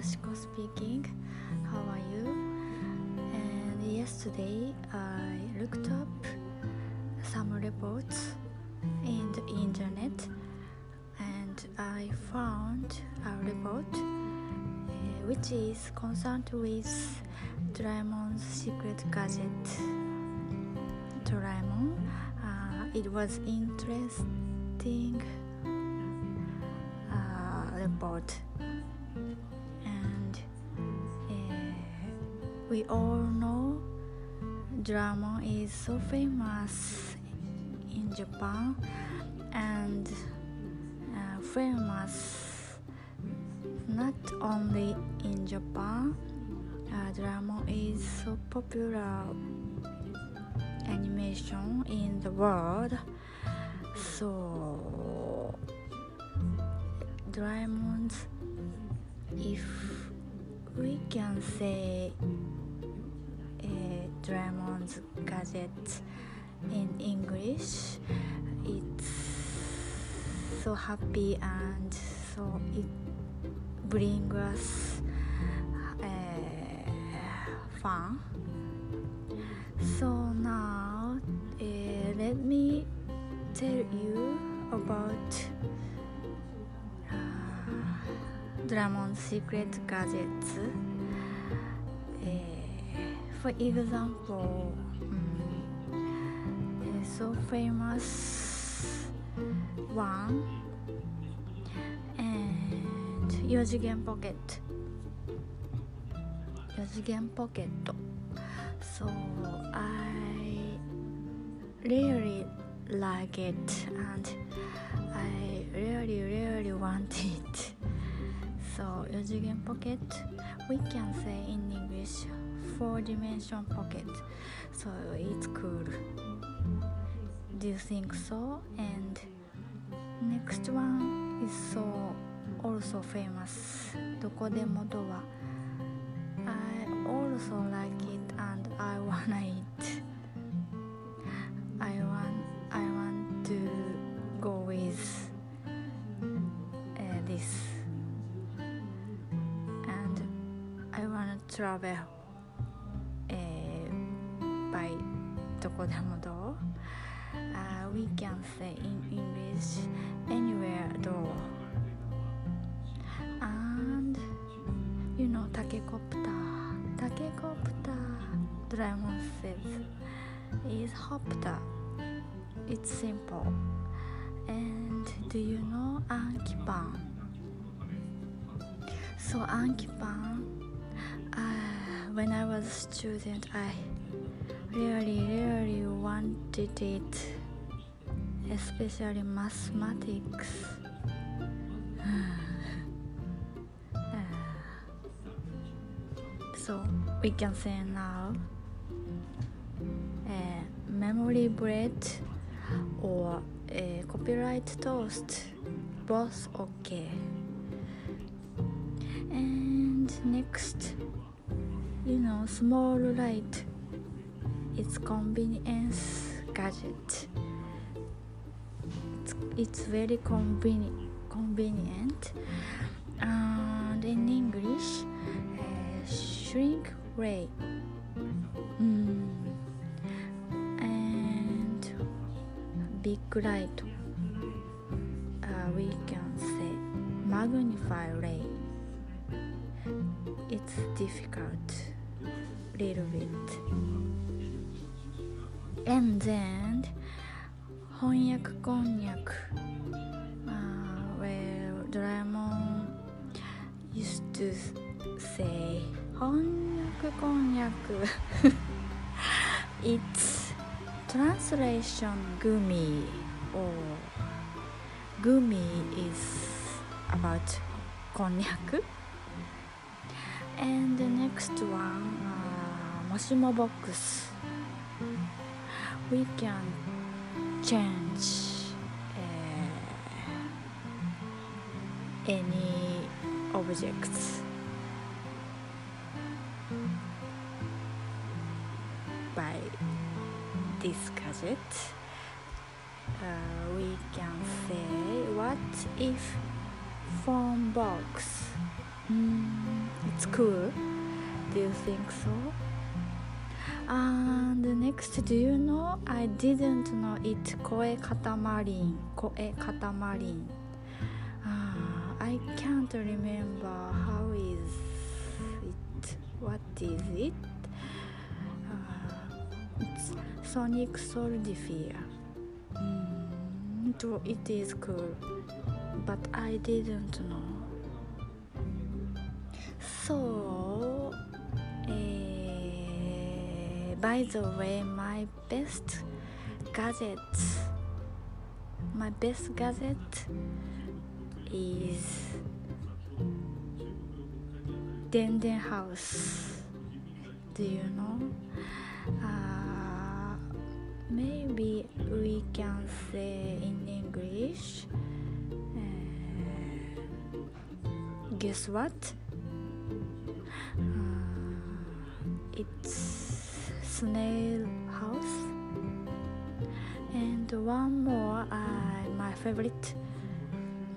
Yoshiko speaking. How are you? And yesterday I looked up some reports in the internet and I found a report uh, which is concerned with Doraemon's secret gadget. Doraemon. Uh, it was interesting uh, report we all know drama is so famous in Japan and uh, famous not only in Japan uh, Doraemon is so popular animation in the world. So Doraemon's if we can say uh, Doraemon's gadget in English. It's so happy and so it brings us uh, fun. So now uh, let me tell you about uh, Doraemon's secret gadgets. Uh, for example, um, so famous one and 4次元ポケット4次元ポケット so I really like it and I really really want it so 4次元ポケット we can say in English 4 dimension pocket so it's cool do you think so and next one is so also famous どこでもドア I also like it and I wanna eat travel uh, by どこでもドア uh, we can say in English anywhere door and you know タケコプタータケコプター Doraemon says is hopter it's simple and do you know Ankipan so Ankipan uh, when I was a student I really really wanted it especially mathematics. So we can say now uh, memory bread or uh, copyright toast both okay. And next you know small light. It's convenience gadget. It's, it's very convenient convenient. And in english uh, shrink ray. Mm. and big light uh, we can say magnify ray. It's difficult little bit and then 翻訳こんにゃく uh, where Doraemon used to say 翻訳こんにゃく it's translation gumi or gumi is about こんにゃく and the next one uh, Moshimo box. We can change uh, any objects. By this gadget uh, we can say what if phone box? It's cool do you think so and next do you know I didn't know it koe katamarin koe katamarin uh, I can't remember how is it what is it uh, it's Sonic Soldier mm, it is cool but I didn't know so uh, by the way my best gadget my best gadget is Denden House. Do you know? Uh, maybe we can say in English. Uh, guess what? Uh, it's Snail House. And one more, uh, my favorite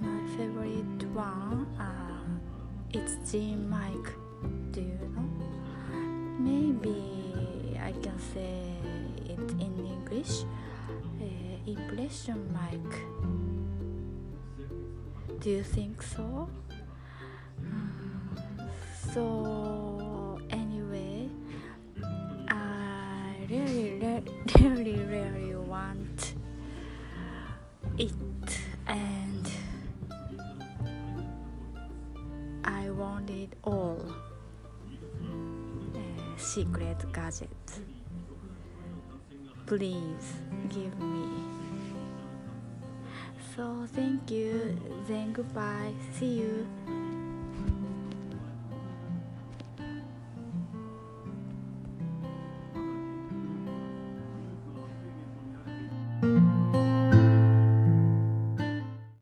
my favorite one uh, it's Jean Mike. Do you know? Maybe I can say it in English. Uh, impression Mike. Do you think so? So anyway, I really, really, really want it and I want it all. Uh, secret gadgets please give me. So thank you. Then goodbye. See you